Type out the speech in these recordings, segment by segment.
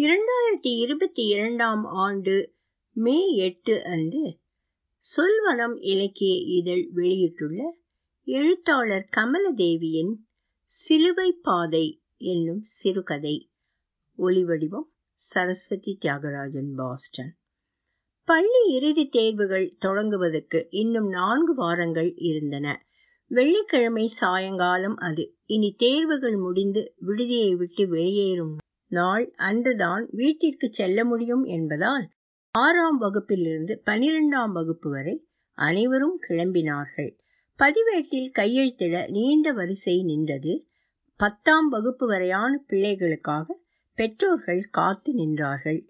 இரண்டாயிரத்தி இருபத்தி இரண்டாம் ஆண்டு மே எட்டு அன்று சொல்வனம் இலக்கிய இதழ் வெளியிட்டுள்ள எழுத்தாளர் கமலதேவியின் சிலுவை பாதை என்னும் சிறுகதை. ஒலிவடிவம் சரஸ்வதி தியாகராஜன் பாஸ்டன். பள்ளி இறுதித் தேர்வுகள் தொடங்குவதற்கு இன்னும் நான்கு வாரங்கள் இருந்தன. வெள்ளிக்கிழமை சாயங்காலம் அது. இனி தேர்வுகள் முடிந்து விடுதியை விட்டு வெளியேறும் நாள் அன்றுதான் வீட்டிற்கு செல்ல முடியும் என்பதால் ஆறாம் வகுப்பிலிருந்து பனிரெண்டாம் வகுப்பு வரை அனைவரும் கிளம்பினார்கள். பதிவேட்டில் கையெழுத்திட நீண்ட வரிசை நின்றது. பத்தாம் வகுப்பு வரையான பிள்ளைகளுக்காக பெற்றோர்கள் காத்து நின்றார்கள்.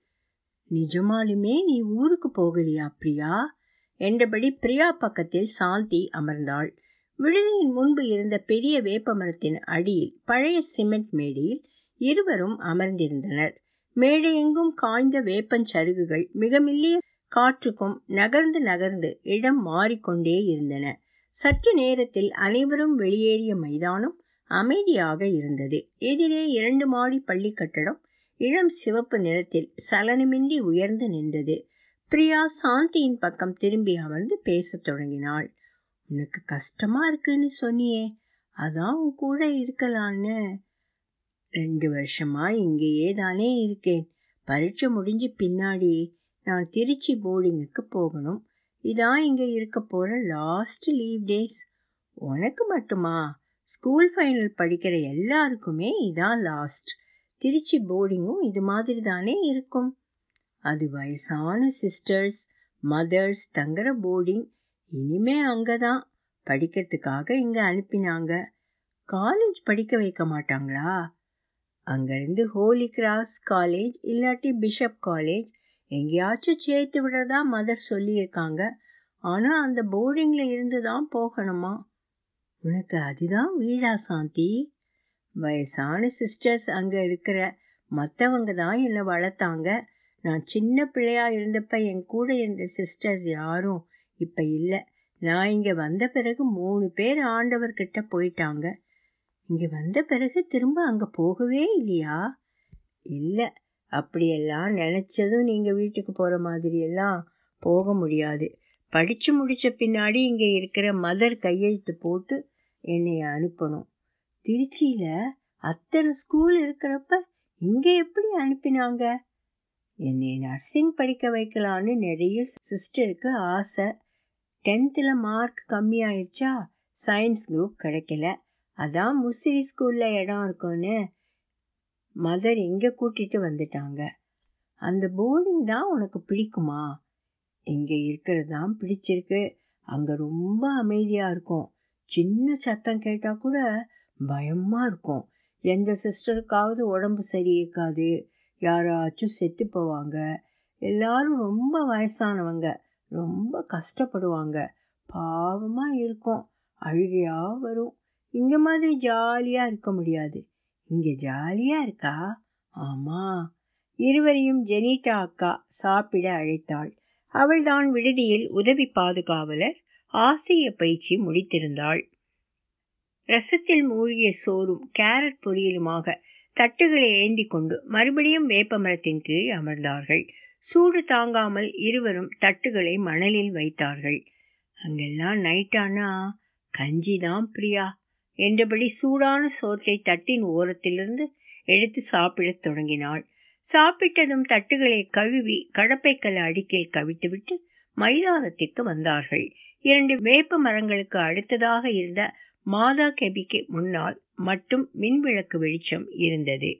நிஜமாலுமே நீ ஊருக்கு போகலையா பிரியா? என்றபடி பிரியா பக்கத்தில் சாந்தி அமர்ந்தாள். விடுதியின் முன்பு இருந்த பெரிய வேப்பமரத்தின் அடியில் பழைய சிமெண்ட் மேடையில் இருவரும் அமர்ந்திருந்தனர். மேடையெங்கும் காய்ந்த வேப்பஞ்சருகுகள் மிக மில்லிய காற்றுக்கும் நகர்ந்து நகர்ந்து இடம் மாறிக்கொண்டே இருந்தன. சற்று நேரத்தில் அனைவரும் வெளியேறிய மைதானம் அமைதியாக இருந்தது. எதிரே இரண்டு மாடி பள்ளி கட்டடம் இளம் சிவப்பு நிறத்தில் சலனமின்றி உயர்ந்து நின்றது. பிரியா சாந்தியின் பக்கம் திரும்பி அமர்ந்து பேசத் தொடங்கினாள். உனக்கு கஷ்டமா இருக்குன்னு சொன்னியே அதான் உன் கூட இருக்கலான்னு. ரெண்டு வருஷமா இங்கேயே தானே இருக்கேன். பரீட்சை முடிஞ்சு பின்னாடி நான் திருச்சி போர்டிங்குக்கு போகணும். இதான் இங்கே இருக்க போகிற லாஸ்ட் லீவ் டேஸ் உனக்கு மட்டுமா? ஸ்கூல் ஃபைனல் படிக்கிற எல்லாருக்குமே இதான் லாஸ்ட் திருச்சி போர்டிங்கும் இது மாதிரி தானே இருக்கும். அது வயசான சிஸ்டர்ஸ் மதர்ஸ் தங்குற போர்டிங் இனிமே அங்கே தான் படிக்கிறதுக்காக இங்கே அனுப்பினாங்க. காலேஜ் படிக்க வைக்க மாட்டாங்களா? அங்கேருந்து ஹோலி கிராஸ் காலேஜ் இல்லாட்டி பிஷப் காலேஜ் எங்கேயாச்சும் சேர்த்து விடுறதா மதர் சொல்லியிருக்காங்க. ஆனால் அந்த போர்டிங்கில் இருந்து தான் போகணுமா? உனக்கு அதுதான் வீடா சாந்தி? வயசான சிஸ்டர்ஸ் அங்கே இருக்கிற மற்றவங்க தான் என்னை வளர்த்தாங்க. நான் சின்ன பிள்ளையா இருந்தப்ப என் கூட இருந்த சிஸ்டர்ஸ் யாரும் இப்போ இல்லை. நான் இங்கே வந்த பிறகு மூணு பேர் ஆண்டவர்கிட்ட போயிட்டாங்க. இங்கே வந்த பிறகு திரும்ப அங்கே போகவே இல்லையா? இல்லை அப்படியெல்லாம் நினச்சதும் நீங்கள் வீட்டுக்கு போகிற மாதிரியெல்லாம் போக முடியாது. படித்து முடித்த பின்னாடி இங்கே இருக்கிற மதர் கையெழுத்து போட்டு என்னை அனுப்பணும். திருச்சியில் அத்தனை ஸ்கூல் இருக்கிறப்ப இங்கே எப்படி அனுப்பினாங்க? என்னை நர்சிங் படிக்க வைக்கலான்னு நிறைய சிஸ்டருக்கு ஆசை. டென்த்தில் மார்க் கம்மியாயிடுச்சா சயின்ஸ் குரூப் கிடைக்கல. அதான் முசிறி ஸ்கூலில் இடம் இருக்கும்னு மதர் இங்கே கூட்டிகிட்டு வந்துட்டாங்க. அந்த போர்டிங் தான் உனக்கு பிடிக்குமா? இங்கே இருக்கிறது தான் பிடிச்சிருக்கு. அங்கே ரொம்ப அமைதியாக இருக்கும். சின்ன சத்தம் கேட்டால் கூட பயமாக இருக்கும். எந்த சிஸ்டருக்காவது உடம்பு சரி இருக்காது யாராச்சும் செத்து போவாங்க. எல்லாரும் ரொம்ப வயசானவங்க. ரொம்ப கஷ்டப்படுவாங்க. பாவமாக இருக்கும். அழுகையாக வரும். இங்கே மாதிரி ஜாலியாக இருக்க முடியாது. இங்கே ஜாலியாக இருக்கா? ஆமாம் இருவரையும் ஜெனிட்டா அக்கா சாப்பிட அழைத்தாள். அவள்தான் விடுதியில் உதவி பாதுகாவலர் ஆசிரிய பயிற்சி முடித்திருந்தாள். ரசத்தில் மூழ்கிய சோறும் கேரட் பொரியலுமாக தட்டுகளை ஏந்தி கொண்டு மறுபடியும் வேப்பமரத்தின் கீழ் அமர்ந்தார்கள். சூடு தாங்காமல் இருவரும் தட்டுகளை மணலில் வைத்தார்கள். அங்கெல்லாம் நைட்டானா கஞ்சி தான் பிரியா. என்றபடி சூடான சோற்றை தட்டின் ஓரத்திலிருந்து எடுத்து சாப்பிடத் தொடங்கினாள். சாப்பிட்டதும் தட்டுகளை கழுவி கடப்பைக்கல் அடுக்கில் கவித்துவிட்டு மைதானத்திற்கு வந்தார்கள். இரண்டு வேப்ப மரங்களுக்கு அடுத்ததாக இருந்த மாதா கெபிக்கு முன்னால் மட்டும் மின்விளக்கு வெளிச்சம் இருந்தது.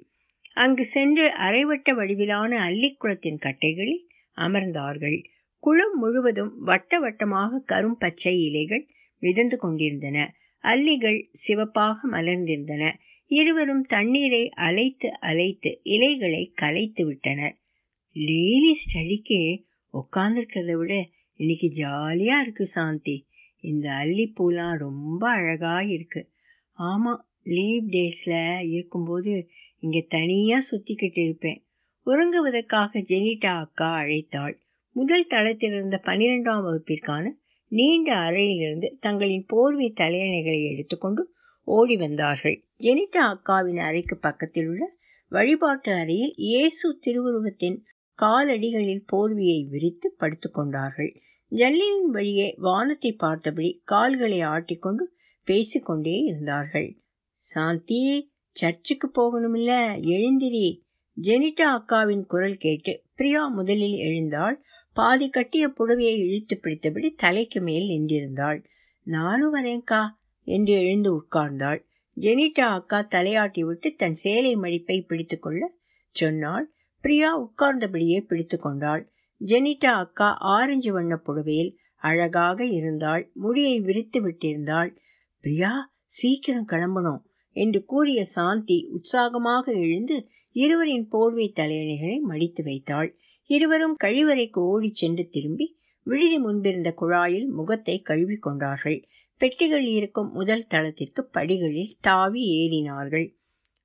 அங்கு சென்று அரைவட்ட வடிவிலான அல்லிக்குளத்தின் கட்டைகளில் அமர்ந்தார்கள். குளம் முழுவதும் வட்ட வட்டமாக கரும் பச்சை இலைகள் மிதந்து கொண்டிருந்தன. அல்லிகள் சிவப்பாக மலர்ந்திருந்தன. இருவரும் தண்ணீரை அலைத்து அலைத்து இலைகளை கலைத்து விட்டனர். டெய்லி ஸ்டடிக்கு உட்காந்துருக்கிறத விட இன்னைக்கு ஜாலியாக இருக்கு சாந்தி. இந்த அல்லிப்பூலாம் ரொம்ப அழகாக இருக்கு ஆமாம் லீவ் டேஸில் இருக்கும்போது இங்கே தனியாக சுற்றிக்கிட்டு இருப்பேன். உறங்குவதற்காக ஜெனிட்டா அக்கா அழைத்தாள். முதல் தளத்தில் இருந்த பன்னிரெண்டாம் வகுப்பிற்கான நீண்ட அறையிலிருந்து தங்களின் போர்வை தலையணைகளை எடுத்துக்கொண்டு ஓடி வந்தார்கள். ஜெனிட்டா அக்காவின் அறைக்கு பக்கத்தில் உள்ள வழிபாட்டு அறையில் இயேசு திருவுருவத்தின் காலடிகளில் போர்வையை விரித்து படுத்துக்கொண்டார்கள் ஜல்லியின் வழியே வானத்தை பார்த்தபடி கால்களை ஆட்டிக்கொண்டு பேசிக்கொண்டே இருந்தார்கள். சாந்தி சர்ச்சுக்கு போகணுமில்ல எழுந்திரி. ஜெனிட்டா அக்காவின் குரல் கேட்டு பிரியா முதலில் எழுந்தாள். பாதி கட்டிய புடவையை இழுத்து பிடித்தபடி தலைக்கு மேல் நின்றிருந்தாள். நானும் வரேன்கா என்று எழுந்து உட்கார்ந்தாள். ஜெனிட்டா அக்கா தலையாட்டி விட்டு தன் சேலை மடிப்பை பிடித்துக்கொள்ள சொன்னாள். பிரியா உட்கார்ந்தபடியே பிடித்து கொண்டாள். ஜெனிட்டா அக்கா ஆரஞ்சு வண்ண புடவையில் அழகாக இருந்தாள். முடியை விரித்து விட்டிருந்தாள். பிரியா சீக்கிரம் கிளம்பணும். என்று கூறிய சாந்தி உற்சாகமாக எழுந்து இருவரின் போர்வை தலையணைகளை மடித்து வைத்தாள். இருவரும் கழிவறைக்கு ஓடிச் சென்று திரும்பி விழுதி முன்பிருந்த குழாயில் முகத்தை கழுவி கொண்டார்கள். பெட்டிகள் இருக்கும் முதல் தளத்திற்கு படிகளில் தாவி ஏறினார்கள்.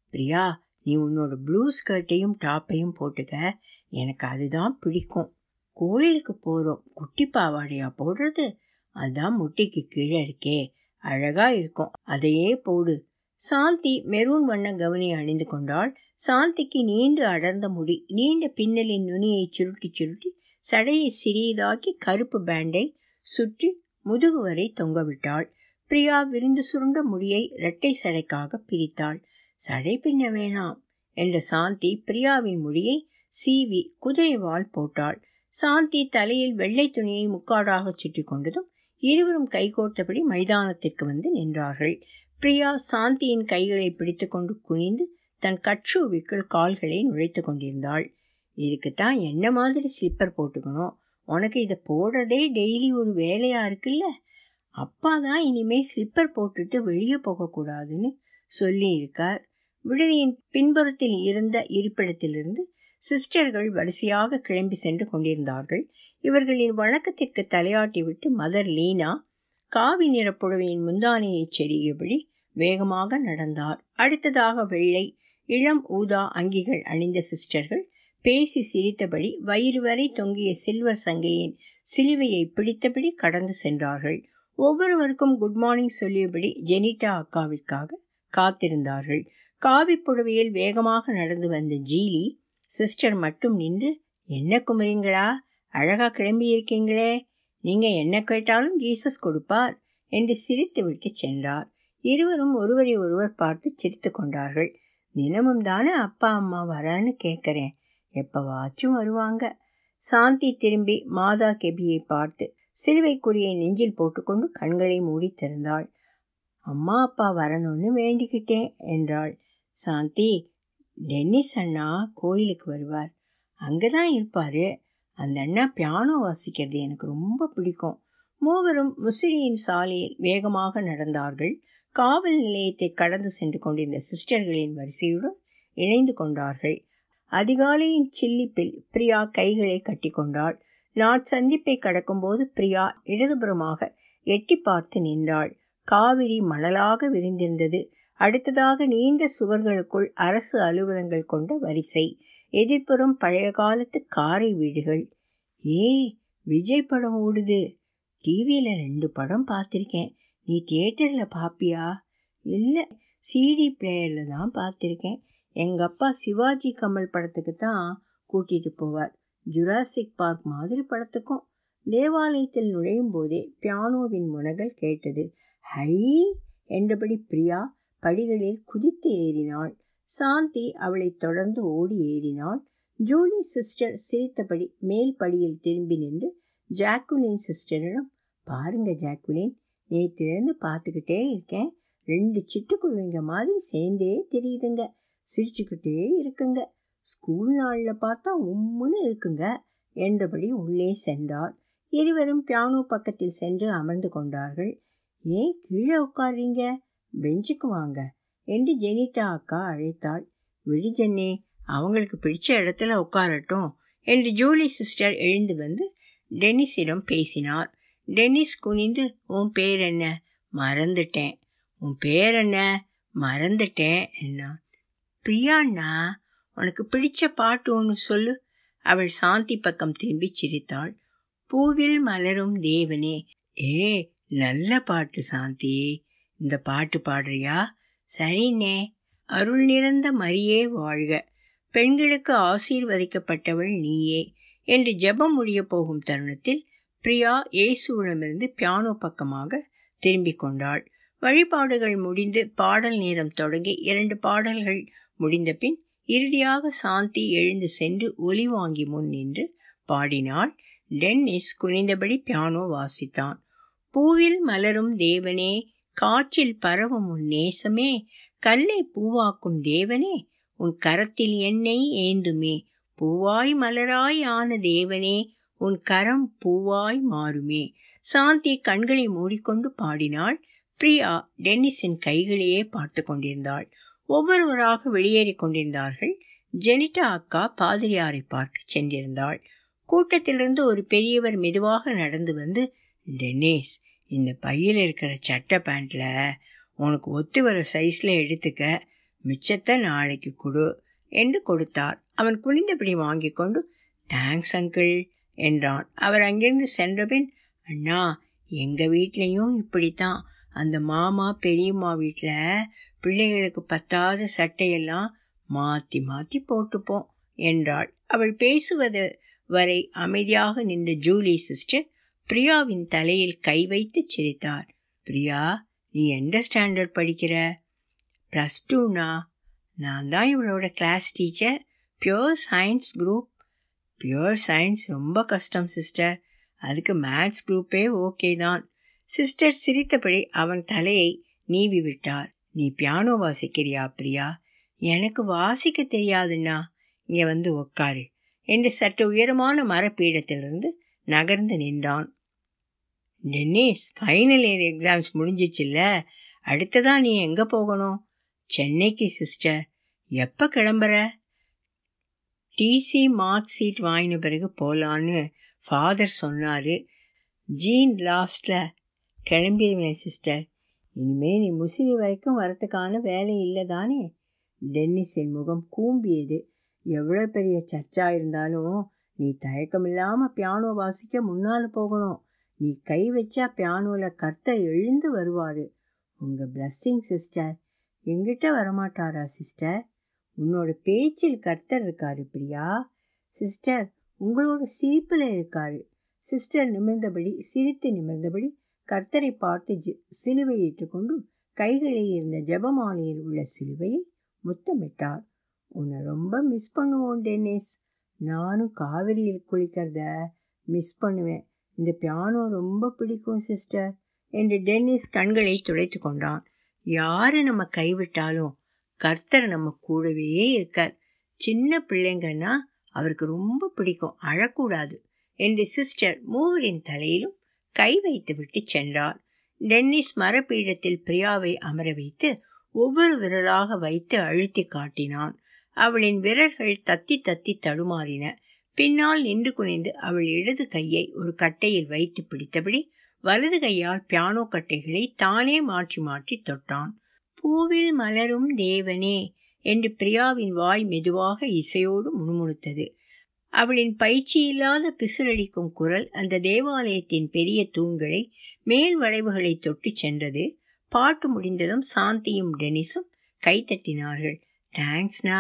பிரியா நீ உன்னோட ப்ளூ ஸ்கர்ட்டையும் டாப்பையும் போட்டுக்க. எனக்கு அதுதான் பிடிக்கும். கோயிலுக்கு போகிறோம் குட்டி பாவாடையா போடுறது? அதான் முட்டிக்கு கீழே இருக்கே. அழகா இருக்கும். அதையே போடு. சாந்தி மெரூன் வண்ண கவனி அணிந்து கொண்டாள். சாந்திக்கு நீண்டு அடர்ந்த முடி நீண்ட பின்னலின் நுனியை சுருட்டி சுருட்டி சடையை சிறியதாக்கி கருப்பு பேண்டை சுற்றி முதுகு வரை தொங்கவிட்டாள் பிரியா விரிந்து சுருண்ட முடியை இரட்டை சடைக்காக பிரித்தாள். சடை பின்ன வேணாம் என்ற சாந்தி பிரியாவின் முடியை சீவி குதிரை வால் போட்டாள். சாந்தி தலையில் வெள்ளை துணியை முக்காடாக சுற்றி கொண்டதும் இருவரும் கைகோர்த்தபடி மைதானத்திற்கு வந்து நின்றார்கள். பிரியா சாந்தியின் கைகளை பிடித்துக்கொண்டு குனிந்து தன் கட்சூவிக்குள் கால்களை நுழைத்து கொண்டிருந்தாள். இதுக்குத்தான் என்ன மாதிரி ஸ்லிப்பர் போட்டுக்கணும்? உனக்கு இதை போடுறதே டெய்லி ஒரு வேலையா இருக்குல்ல? அப்பா தான் இனிமே ஸ்லிப்பர் போட்டுட்டு வெளியே போகக்கூடாதுன்னு சொல்லியிருக்கார். விடுதியின் பின்புறத்தில் இருந்த இருப்பிடத்திலிருந்து சிஸ்டர்கள் வரிசையாக கிளம்பி சென்று கொண்டிருந்தார்கள். இவர்களின் வணக்கத்திற்கு தலையாட்டி விட்டு மதர் லீனா காவி நிற புடவையின் முந்தானையை செருகியபடி வேகமாக நடந்தார். அடுத்ததாக வெள்ளை இளம் ஊதா அங்கிகள் அணிந்த சிஸ்டர்கள் பேசி சிரித்தபடி வயிறு வரை தொங்கிய சில்வர் சங்கிலியின் சிலுவையை பிடித்தபடி கடந்து சென்றார்கள். ஒவ்வொருவருக்கும் குட் மார்னிங் சொல்லியபடி ஜெனிட்டா அக்காவிற்காக காத்திருந்தார்கள். காவி புடவையில் வேகமாக நடந்து வந்த ஜீலி சிஸ்டர் மட்டும் நின்று என்ன குமரிங்களா? அழகா கிளம்பியிருக்கீங்களே? நீங்கள் நீங்க என்ன கேட்டாலும் ஜீசஸ் கொடுப்பார் என்று சிரித்துவிட்டு சென்றார். இருவரும் ஒருவரை ஒருவர் பார்த்து சிரித்து கொண்டார்கள். தினமும் தானே அப்பா அம்மா வரான்னு கேட்குறேன். எப்பவாச்சும் வருவாங்க. சாந்தி திரும்பி மாதா கெபியை பார்த்து சிலுவைக்குரியை நெஞ்சில் போட்டுக்கொண்டு கண்களை மூடி திறந்தாள். அம்மா அப்பா வரணும்னு வேண்டிக்கிட்டேன் என்றாள். சாந்தி டென்னிஸ் அண்ணா கோயிலுக்கு வருவார். அங்கதான் இருப்பாரு. அந்த அண்ணா பியானோ வாசிக்கிறது எனக்கு ரொம்ப பிடிக்கும். மூவரும் முசிறியின் சாலையில் வேகமாக நடந்தார்கள். காவல் நிலையத்தை கடந்து சென்று கொண்டிருந்த சிஸ்டர்களின் வரிசையுடன் இணைந்து கொண்டார்கள். அதிகாலையின் சில்லிப்பில் பிரியா கைகளை கட்டிக்கொண்டாள் நாட்சந்திப்பை கடக்கும்போது பிரியா இடதுபுறமாக எட்டி பார்த்து நின்றாள். காவிரி மணலாக விரிந்திருந்தது. அடுத்ததாக நீண்ட சுவர்களுக்குள் அரசு அலுவலங்கள் கொண்ட வரிசை. எதிர்ப்புறம் பழைய காலத்து காரை வீடுகள். ஏய் விஜய் படம் ஓடுது. டிவியில் ரெண்டு படம் பார்த்துருக்கேன். நீ தியேட்டரில் பாப்பியா? இல்லை சிடி பிளேயரில் தான் பார்த்துருக்கேன். எங்கள் அப்பா சிவாஜி கமல் படத்துக்கு தான் கூட்டிகிட்டு போவார். ஜுராசிக் பார்க் மாதிரி படத்துக்கும். தேவாலயத்தில் நுழையும் போதே பியானோவின் முனகல் கேட்டது. ஹை என்றபடி பிரியா படிகளில் குதித்து ஏறினாள். சாந்தி அவளை தொடர்ந்து ஓடி ஏறினாள். ஜூலி சிஸ்டர் சிரித்தபடி மேல் படியில் திரும்பி நின்று ஜாக்குலின் சிஸ்டரிடம் பாருங்க ஜாக்குலின் நேற்றிலிருந்து பார்த்துக்கிட்டே இருக்கேன். ரெண்டு சிட்டுக்குருவிங்க மாதிரி சேர்ந்தே தெரியுதுங்க. சிரிச்சுக்கிட்டே இருக்குங்க. ஸ்கூல் நாளில் பார்த்தா உம்முன்னு இருக்குங்க என்றபடி உள்ளே சென்றார் இருவரும் பியானோ பக்கத்தில் சென்று அமர்ந்து கொண்டார்கள். ஏன் கீழே உட்காருங்க பெஞ்சுக்கு வாங்க என்று ஜெனிட்டா அக்கா அழைத்தாள். விழிஜன்னே அவங்களுக்கு பிடிச்ச இடத்துல உட்காரட்டும் என்று ஜூலி சிஸ்டர் எழுந்து வந்து டென்னிஸிடம் பேசினார். டென்னிஸ் குனிந்து உன் பேர் என்ன? மறந்துட்டேன். உன் பேர் என்ன? மறந்துட்டேன் என்ன பிரியாண்ணா உனக்கு பிடிச்ச பாட்டு ஒன்று சொல்லு. அவள் சாந்தி பக்கம் திரும்பி சிரித்தாள். பூவில் மலரும் தேவனே. ஏ நல்ல பாட்டு சாந்தி. இந்த பாட்டு பாடுறியா? சரிண்ணே. அருள் நிறந்த மரியே வாழ்க. பெண்களுக்கு ஆசீர்வதிக்கப்பட்டவள் நீயே என்று ஜெபம் முடிய போகும் தருணத்தில் பிரியா இயேசுவிடமிருந்து பியானோ பக்கமாக திரும்பிக் கொண்டாள். வழிபாடுகள் முடிந்து பாடல் நேரம் தொடங்கி இரண்டு பாடல்கள் முடிந்த பின் இறுதியாக சாந்தி எழுந்து சென்று ஒலி வாங்கி முன் நின்று பாடினாள். Tennis குனிந்தபடி piano வாசித்தான். பூவில் மலரும் தேவனே காற்றில் பரவும் உன் நேசமே கல்லை பூவாக்கும் தேவனே உன் கரத்தில் என்னை ஏந்துமே. பூவாய் மலராய் ஆன தேவனே உன் கரம் பூவாய் மாறுமே. சாந்தி கண்களை மூடிக்கொண்டு பாடினாள். பிரியா டென்னிஸின் கைகளையே பார்த்து கொண்டிருந்தாள். ஒவ்வொருவராக வெளியேறிக் கொண்டிருந்தார்கள். ஜெனிட்டா அக்கா பாதிரியாரை பார்க்க சென்றிருந்தாள். கூட்டத்திலிருந்து ஒரு பெரியவர் மெதுவாக நடந்து வந்து டென்னிஸ் இந்த பையில் இருக்கிற சட்டை பேண்ட்டில் உனக்கு ஒத்து வர சைஸில் எடுத்துக்க மிச்சத்தை நாளைக்கு கொடு என்று கொடுத்தார் அவன் குனிந்தபடி வாங்கி கொண்டு தேங்க்ஸ் அங்கிள் என்றான். அவர் அங்கிருந்து சென்றபின் அண்ணா எங்கள் வீட்லேயும் இப்படித்தான். அந்த மாமா பெரியம்மா வீட்டில் பிள்ளைகளுக்கு பத்தாத சட்டையெல்லாம் மாற்றி மாற்றி போட்டுப்போம் என்றாள். அவள் பேசுவது வரை அமைதியாக நின்ற ஜூலி சிஸ்டர் பிரியாவின் தலையில் கை வைத்து சிரித்தார். பிரியா நீ எந்த ஸ்டாண்டர்ட் படிக்கிற? ப்ளஸ் டூனா நான் தான் இவளோட class teacher. Pure science group. Pure science ரொம்ப கஷ்டம் சிஸ்டர். அதுக்கு மேத்ஸ் குரூப்பே ஓகே தான். சிஸ்டர் சிரித்தபடி அவன் தலையை நீவி விட்டார். நீ பியானோ வாசிக்கிறியா பிரியா? எனக்கு வாசிக்க தெரியாதுண்ணா. இங்கே வந்து உக்காரு. என்று சற்று உயரமான மரப்பீடத்திலிருந்து நகர்ந்து நின்றான். டென்னிஸ் ஃபைனல் இயர் எக்ஸாம்ஸ் முடிஞ்சிச்சுல்ல. அடுத்ததா நீ எங்கே போகணும்? சென்னைக்கு சிஸ்டர் எப்போ கிளம்புற? டிசி மார்க் சீட் வாங்கின பிறகு போகலான்னு ஃபாதர் சொன்னார். ஜீன் லாஸ்டில் கிளம்பிடுவேன் சிஸ்டர் இனிமேல் நீ முசிறி வரைக்கும் வரத்துக்கான வேலை இல்லை தானே? டென்னிஸின் முகம் கூம்பியது. எவ்வளோ பெரிய சர்ச்சா இருந்தாலும் நீ தயக்கமில்லாம பியானோ வாசிக்க முன்னால போகணும். நீ கை வச்சா பியானோல கர்த்தர் எழுந்து வருவாரு. உங்க பிளஸ்ஸிங் சிஸ்டர் எங்கிட்ட வரமாட்டாரா சிஸ்டர் உன்னோட பேச்சில் கர்த்தர் இருக்காரு பிரியா. சிஸ்டர் உங்களோட சிரிப்பில் இருக்காரு. சிஸ்டர் நிமிர்ந்தபடி சிரித்து நிமிர்ந்தபடி கர்த்தரை பார்த்து சிலுவையிட்டு கொண்டு கைகளில் இருந்த ஜபமாலையில் உள்ள சிலுவையை முத்தமிட்டார். உன்னை ரொம்ப மிஸ் பண்ணுவோம் டென்னிஸ். நானும் காவிரியில் குளிக்கிறத மிஸ் பண்ணுவேன். இந்த பியானோ ரொம்ப பிடிக்கும் சிஸ்டர் என்று டென்னிஸ் கண்களை துடைத்து கொண்டான். யாரு நம்ம கைவிட்டாலும் கர்த்தர் நம்ம கூடவே இருக்கார். சின்ன பிள்ளைங்கன்னா அவருக்கு ரொம்ப பிடிக்கும் அழக்கூடாது என்று சிஸ்டர் மூவரின் தலையிலும் கை வைத்து விட்டு சென்றார் டென்னிஸ் மரப்பீடத்தில் பிரியாவை அமர வைத்து ஒவ்வொரு விரலாக வைத்து அழுத்தி காட்டினான். அவளின் விரல்கள் தத்தி தத்தி தடுமாறின. பின்னால் நின்று குனிந்து அவள் இடது கையை ஒரு கட்டையில் வைத்து பிடித்தபடி வலது கையால் பியானோ கட்டைகளை தானே மாற்றி மாற்றி தொட்டான். பூவில் மலரும் தேவனே என்று பிரியாவின் வாய் மெதுவாக இசையோடு முணுமுணுத்தது. அவளின் பயிற்சியில்லாத பிசுரடிக்கும் குரல் அந்த தேவாலயத்தின் பெரிய தூண்களை மேல் வளைவுகளை தொட்டு சென்றது. பாட்டு முடிந்ததும் சாந்தியும் டெனிஸும் கைத்தட்டினார்கள். தேங்க்ஸ்னா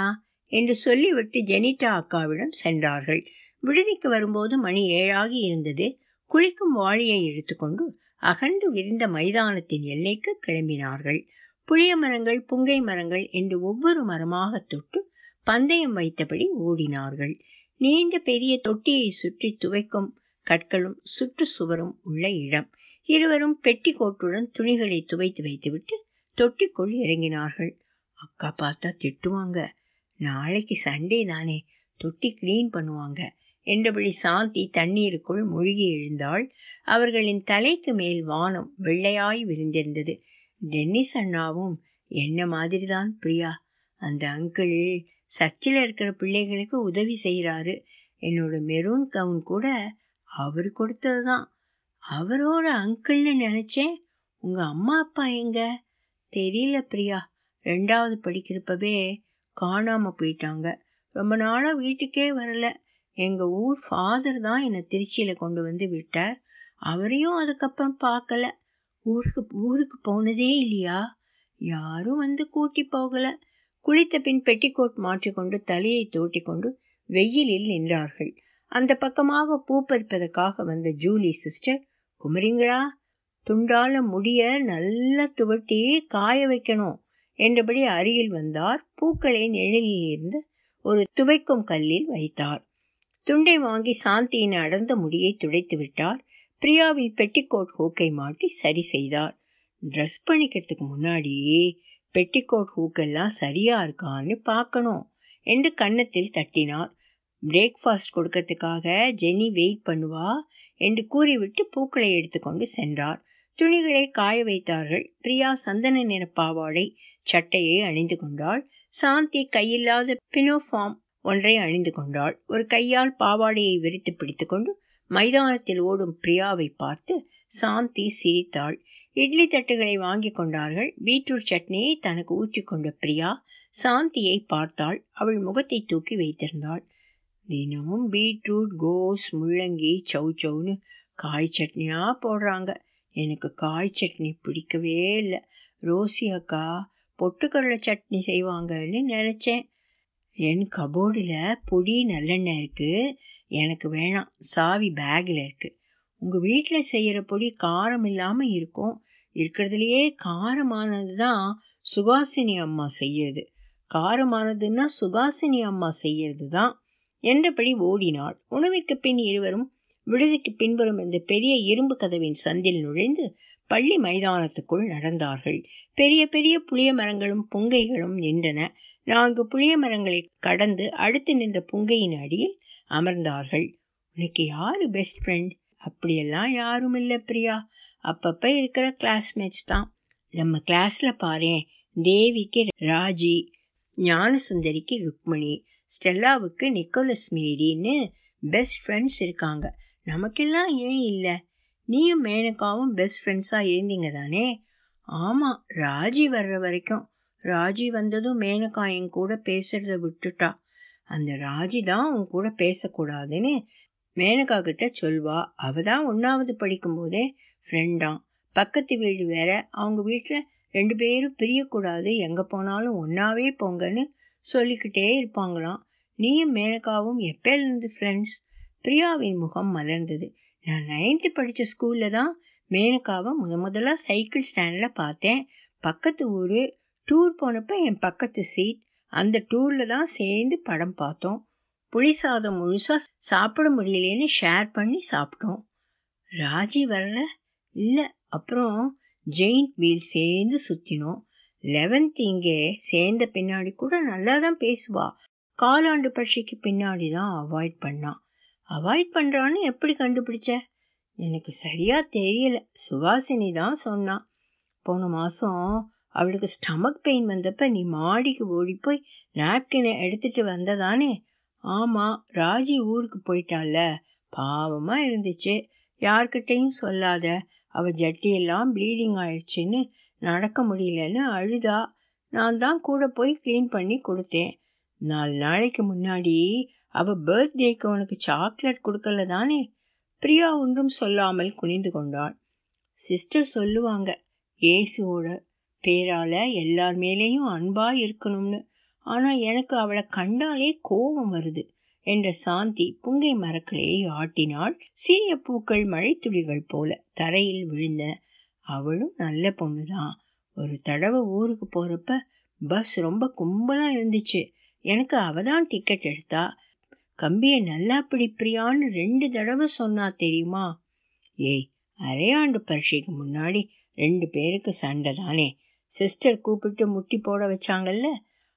என்று சொல்லிவிட்டு ஜெனிட்டா அக்காவிடம் சென்றார்கள். விடுதிக்கு வரும்போது மணி ஏழாகி இருந்தது. குளிக்கும் வாளியை எடுத்துக்கொண்டு அகன்று விரிந்த மைதானத்தின் எல்லைக்கு கிளம்பினார்கள். புளிய மரங்கள் புங்கை மரங்கள் என்று ஒவ்வொரு மரமாக தொட்டு பந்தயம் வைத்தபடி ஓடினார்கள். நீண்ட பெரிய தொட்டியை சுற்றி துவைக்கும் கற்களும் சுற்று சுவரும் உள்ள இடம். இருவரும் பெட்டி கோட்டுடன் துணிகளை துவைத்து வைத்துவிட்டு தொட்டிக்குள் இறங்கினார்கள். அக்கா பார்த்தா திட்டுவாங்க. நாளைக்கு சண்டே தானே தொட்டி கிளீன் பண்ணுவாங்க. என்றபடி சாந்தி தண்ணீருக்குள் மூழ்கி எழுந்தாள். அவர்களின் தலைக்கு மேல் வானம் வெள்ளையாய் விரிந்திருந்தது. டென்னிஸ் அண்ணாவும் என்ன மாதிரிதான் பிரியா? அந்த அங்கிள் சர்ச்சில் இருக்கிற பிள்ளைகளுக்கு உதவி செய்கிறாரு. என்னோட மெரூன் கவுன் கூட அவர் கொடுத்தது தான் அவரோட அங்கிள்னு நினச்சேன். உங்கள் அம்மா அப்பா எங்க? தெரியல பிரியா. ரெண்டாவது படிக்கிறப்பவே காணாம போயிட்டாங்க. ரொம்ப நாளாக வீட்டுக்கே வரல. எங்கள் ஊர் ஃபாதர் தான் என்னை திருச்சியில் கொண்டு வந்து விட்டார். அவரையும் அதுக்கப்புறம் பார்க்கல. ஊருக்கு ஊருக்கு போனதே இல்லையா? யாரும் வந்து கூட்டி போகல. குளித்த பின் பெட்டிக்கோட் மாற்றிக்கொண்டு தலையை தோட்டிக்கொண்டு வெயிலில் நின்றார்கள். அந்த பக்கமாக பூ பறிப்பதற்காக வந்த ஜூலி சிஸ்டர் குமரிங்களா துண்டால முடிய நல்லா துவட்டி காய வைக்கணும். என்றபடி அருகில் வந்தார். பூக்களை நிழலில் இருந்து ஒரு துவைக்கும் கல்லில் வைத்தார். துண்டை வாங்கி சாந்தியின் அடர்ந்த முடியை துடைத்து விட்டார். பிரியாவின் பெட்டிக்கோட் ஹூக்கை மாட்டி சரி செய்தார். ட்ரெஸ் பண்ணிக்கிறதுக்கு முன்னாடியே பெட்டிக்கோட் ஹூக்கெல்லாம் சரியா இருக்கான்னு பார்க்கணும் என்று கன்னத்தில் தட்டினார். பிரேக்ஃபாஸ்ட் கொடுக்கறதுக்காக ஜெனி வெயிட் பண்ணுவா என்று கூறிவிட்டு பூக்களை எடுத்துக்கொண்டு சென்றார். துணிகளை காய வைத்தார்கள். பிரியா சந்தன நிற பாவாடை சட்டையை அணிந்து கொண்டாள். சாந்தி கையில்லாத பினோஃபார்ம் ஒன்றை அணிந்து கொண்டாள். ஒரு கையால் பாவாடையை விரித்து பிடித்துக்கொண்டு மைதானத்தில் ஓடும் பிரியாவை பார்த்து சாந்தி சிரித்தாள். இட்லி தட்டுகளை வாங்கி கொண்டார்கள். பீட்ரூட் சட்னியை தனக்கு ஊற்றிக்கொண்ட பிரியா சாந்தியை பார்த்தாள். அவள் முகத்தை தூக்கி வைத்திருந்தாள். தினமும் பீட்ரூட் கோஸ் முள்ளங்கி சௌ சௌனு காய் சட்னியா போடுறாங்க. எனக்கு காய் சட்னி பிடிக்கவே இல்லை. ரோசி அக்கா பொட்டுக்கடலை சட்னி செய்வாங்கன்னு நினச்சேன். என் கபோர்டில் பொடி நல்லெண்ணெய் இருக்குது எனக்கு வேணாம். சாவி பேக்கில் இருக்குது உங்கள் வீட்டில் செய்கிற பொடி காரம் இல்லாமல் இருக்கும். இருக்கிறதுலையே காரமானது தான் சுகாசினி அம்மா செய்யறது. காரமானதுன்னா சுகாசினி அம்மா செய்யறது தான் என்றபடி ஓடினாள். உணவிற்கு பின் இருவரும் விடுதிக்கு பின்புறம் இந்த பெரிய இரும்பு கதவின் சந்தில் நுழைந்து பள்ளி மைதானத்துக்குள் நடந்தார்கள். பெரிய பெரிய புளிய மரங்களும் புங்கைகளும் நின்றன. நான்கு புளிய மரங்களை கடந்து அடுத்து நின்ற புங்கையின் அடியில் அமர்ந்தார்கள். உனக்கு யாரு பெஸ்ட் ஃப்ரெண்ட் அப்படியெல்லாம் யாரும் இல்லை பிரியா. அப்பப்ப இருக்கிற கிளாஸ்மேட்ஸ் தான். நம்ம கிளாஸ்ல பாரு தேவிக்கு ராஜி ஞானசுந்தரிக்கு ருக்மணி ஸ்டெல்லாவுக்கு நிக்கோலஸ் மேரின்னு பெஸ்ட் ஃப்ரெண்ட்ஸ் இருக்காங்க. நமக்கெல்லாம் ஏன் இல்லை? நீயும் மேனகாவும் பெஸ்ட் ஃப்ரெண்ட்ஸாக இருந்தீங்க தானே ஆமாம் ராஜி வர்ற வரைக்கும். ராஜி வந்ததும் மேனகா என் கூட பேசுறத விட்டுட்டா. அந்த ராஜி தான் உன் கூட பேசக்கூடாதுன்னு மேனகா கிட்ட சொல்வா. அவ தான் ஒன்றாவது படிக்கும்போதே ஃப்ரெண்டாம் பக்கத்து வீடு வேற. அவங்க வீட்டில் ரெண்டு பேரும் பிரியக்கூடாது. எங்கே போனாலும் ஒன்றாவே போங்கன்னு சொல்லிக்கிட்டே இருப்பாங்களாம். நீயும் மேனகாவும் எப்பேலேருந்து ஃப்ரெண்ட்ஸ் பிரியாவின் முகம் மலர்ந்தது. நான் நைன்த்து படித்த ஸ்கூலில் தான் மேனகாவை முத முதலாக சைக்கிள் ஸ்டாண்டில் பார்த்தேன். பக்கத்து ஊர் டூர் போனப்போ என் பக்கத்து சீட் அந்த டூரில் தான் சேர்ந்து படம் பார்த்தோம். புளி சாதம் முழுசாக சாப்பிட முடியலேன்னு ஷேர் பண்ணி சாப்பிட்டோம். ராஜி வரல? இல்லை அப்புறம் ஜெயின்ட் வீல் சேர்ந்து சுற்றினோம் லெவன்த் இங்கே சேர்ந்த பின்னாடி கூட நல்லா தான் பேசுவா. காலாண்டு பரீட்சைக்கு பின்னாடி தான் அவாய்ட் பண்ணான் அவாய்ட் பண்ணுறான்னு எப்படி கண்டுபிடிச்ச? எனக்கு சரியா தெரியல. சுகாசினி தான் சொன்னான் போன மாதம் அவளுக்கு ஸ்டமக் பெயின் வந்தப்ப நீ மாடிக்கு ஓடி போய் நாப்கினை எடுத்துட்டு வந்ததானே? ஆமாம் ராஜி ஊருக்கு போயிட்டால பாவமாக இருந்துச்சு. யார்கிட்டையும் சொல்லாத. அவ ஜட்டியெல்லாம் ப்ளீடிங் ஆயிடுச்சுன்னு நடக்க முடியலன்னு அழுதா. நான் தான் கூட போய் க்ளீன் பண்ணி கொடுத்தேன். நாலு நாளைக்கு முன்னாடி அவ பர்த்டேக்கு உனக்கு சாக்லேட் கொடுக்கல தானே? பிரியா ஒன்றும் சொல்லாமல் குனிந்து கொண்டாள். சிஸ்டர் சொல்லுவாங்க இயேசுவோட பேரால எல்லார் மேலேயும் அன்பா இருக்கணும்னு. ஆனா எனக்கு அவளை கண்டாலே கோபம் வருது என்ற சாந்தி புங்கை மரக்கலையை ஆட்டினாள். சிறிய பூக்கள் மழைத்துளிகள் போல தரையில் விழுந்த அவளும் நல்ல பொண்ணுதான். ஒரு தடவை ஊருக்கு போறப்ப பஸ் ரொம்ப கும்பலா இருந்துச்சு. எனக்கு அவதான் டிக்கெட் எடுத்தா. கம்பியை நல்லா பிடிப்பிரியான்னு ரெண்டு தடவை சொன்னா தெரியுமா? ஏய் அரையாண்டு பரீட்சைக்கு முன்னாடி ரெண்டு பேருக்கு சண்டை தானே. சிஸ்டர் கூப்பிட்டு முட்டி போட வச்சாங்கல்ல?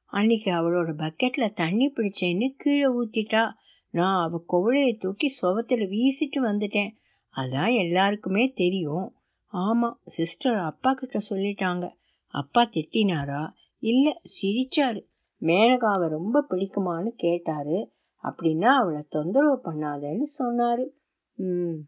அன்னைக்கு அவளோட பக்கெட்டில் தண்ணி பிடிச்சேன்னு கீழே ஊற்றிட்டா நான் அவள் குவளையை தூக்கி சுவத்தில் வீசிட்டு வந்துட்டேன். அதான் எல்லாருக்குமே தெரியும். ஆமாம் சிஸ்டர் அப்பா கிட்ட சொல்லிட்டாங்க. அப்பா திட்டினாரா? இல்லை சிரிச்சாரு. மேனகாவை ரொம்ப பிடிக்குமான்னு கேட்டாரு. அப்படின்னா அவளை தொந்தரவு பண்ணாதேன்னு சொன்னாரு. ம்.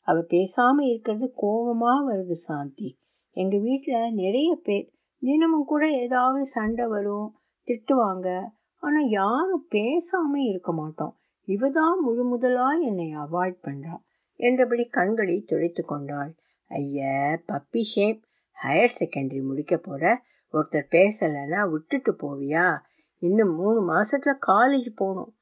அவ பேசாம இருக்கிறது கோபமா வருது சாந்தி. எங்க வீட்டில் நிறைய பேர் தினமும் கூட ஏதாவது சண்டை வரும் திட்டுவாங்க. ஆனால் யாரும் பேசாம இருக்க மாட்டோம். இவதான் முழு முதலாக என்னை அவாய்ட் பண்ணுறா என்றபடி கண்களை துடைத்து கொண்டாள். ஐய பப்பி ஷேப். ஹையர் செகண்டரி முடிக்க போகிற ஒருத்தர் பேசலைன்னா விட்டுட்டு போவியா? இன்னும் மூணு மாசத்துல காலேஜ் போகணும்.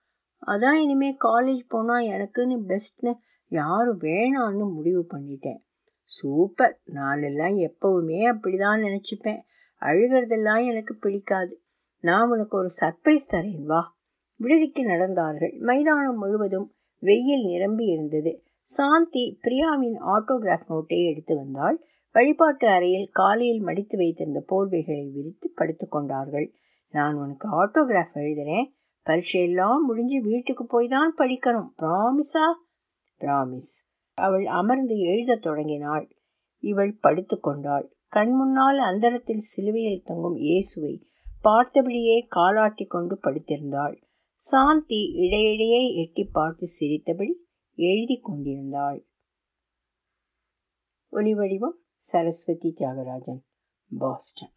அதான் இனிமேல் காலேஜ் போனால் எனக்குன்னு பெஸ்ட்னு யாரும் வேணான்னு முடிவு பண்ணிட்டேன். சூப்பர் நானெல்லாம் எப்பவுமே அப்படிதான் நினச்சிப்பேன். அழுகிறதெல்லாம் எனக்கு பிடிக்காது. நான் உனக்கு ஒரு சர்ப்ரைஸ் தரேன் வா. விடுதிக்கு நடந்தார்கள். மைதானம் முழுவதும் வெயில் நிரம்பி இருந்தது. சாந்தி பிரியாவின் ஆட்டோகிராஃப் நோட்டை எடுத்து வந்தாள். வழிபாட்டு அறையில் காலையில் மடித்து வைத்திருந்த போர்வைகளை விரித்து படுத்து கொண்டார்கள். நான் உனக்கு ஆட்டோகிராஃப் எழுதுறேன். பரீட்சையெல்லாம் முடிஞ்சு வீட்டுக்கு போய் தான் படிக்கணும். ப்ராமிஸா ப்ராமிஸ் அவள் அமர்ந்து எழுதத் தொடங்கினாள். இவள் படுத்து கொண்டாள். கண் முன்னால் அந்தரத்தில் சிலுவையில் தங்கும் இயேசுவை பார்த்தபடியே காலாட்டி கொண்டு படுத்திருந்தாள். சாந்தி இடையிடையே எட்டி பார்த்து சிரித்தபடி எழுதி கொண்டிருந்தாள். ஒலிவடிவம் சரஸ்வதி தியாகராஜன் பாஸ்டன்.